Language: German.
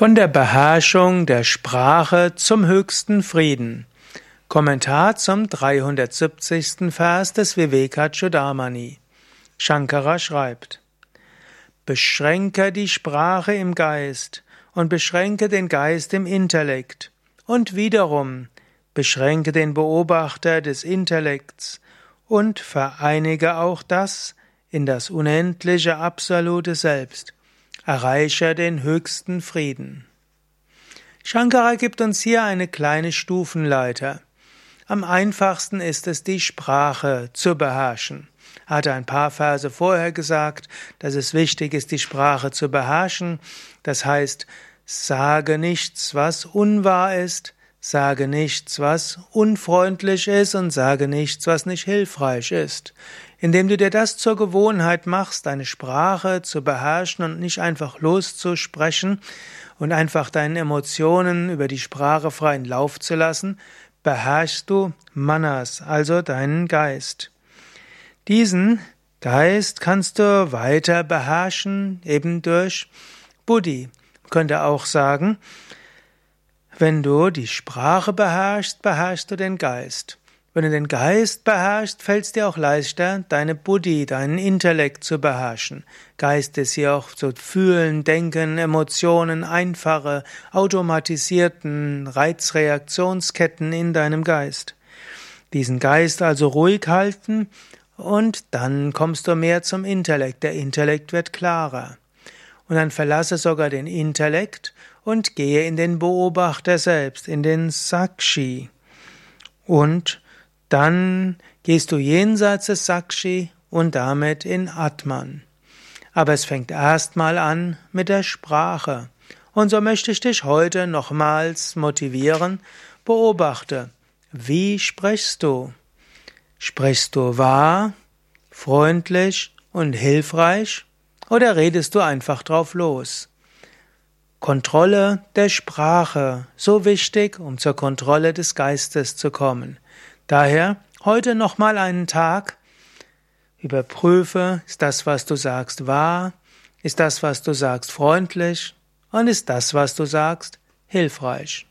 Von der Beherrschung der Sprache zum höchsten Frieden. Kommentar zum 370. Vers des Vivekachudamani. Shankara schreibt: Beschränke die Sprache im Geist und beschränke den Geist im Intellekt und wiederum beschränke den Beobachter des Intellekts und vereinige auch das in das unendliche absolute Selbst erreiche den höchsten Frieden. Shankara gibt uns hier eine kleine Stufenleiter. Am einfachsten ist es, die Sprache zu beherrschen. Er hatte ein paar Verse vorher gesagt, dass es wichtig ist, die Sprache zu beherrschen. Das heißt, sage nichts, was unwahr ist, Sage nichts, was unfreundlich ist und sage nichts, was nicht hilfreich ist. Indem du dir das zur Gewohnheit machst, deine Sprache zu beherrschen und nicht einfach loszusprechen und einfach deinen Emotionen über die Sprache freien Lauf zu lassen, beherrschst du Manas, also deinen Geist. Diesen Geist kannst du weiter beherrschen, eben durch Buddhi. Könnte auch sagen, wenn du die Sprache beherrschst, beherrschst du den Geist. Wenn du den Geist beherrschst, fällt es dir auch leichter, deine Buddhi, deinen Intellekt zu beherrschen. Geist ist hier auch so Fühlen, Denken, Emotionen, einfache, automatisierten Reizreaktionsketten in deinem Geist. Diesen Geist also ruhig halten und dann kommst du mehr zum Intellekt. Der Intellekt wird klarer. Und dann verlasse sogar den Intellekt und gehe in den Beobachter selbst, in den Sakshi. Und dann gehst du jenseits des Sakshi und damit in Atman. Aber es fängt erstmal an mit der Sprache. Und so möchte ich dich heute nochmals motivieren. Beobachte, wie sprichst du? Sprichst du wahr, freundlich und hilfreich? Oder redest du einfach drauf los? Kontrolle der Sprache, so wichtig, um zur Kontrolle des Geistes zu kommen. Daher heute nochmal einen Tag, überprüfe, ist das, was du sagst, wahr, ist das, was du sagst, freundlich und ist das, was du sagst, hilfreich.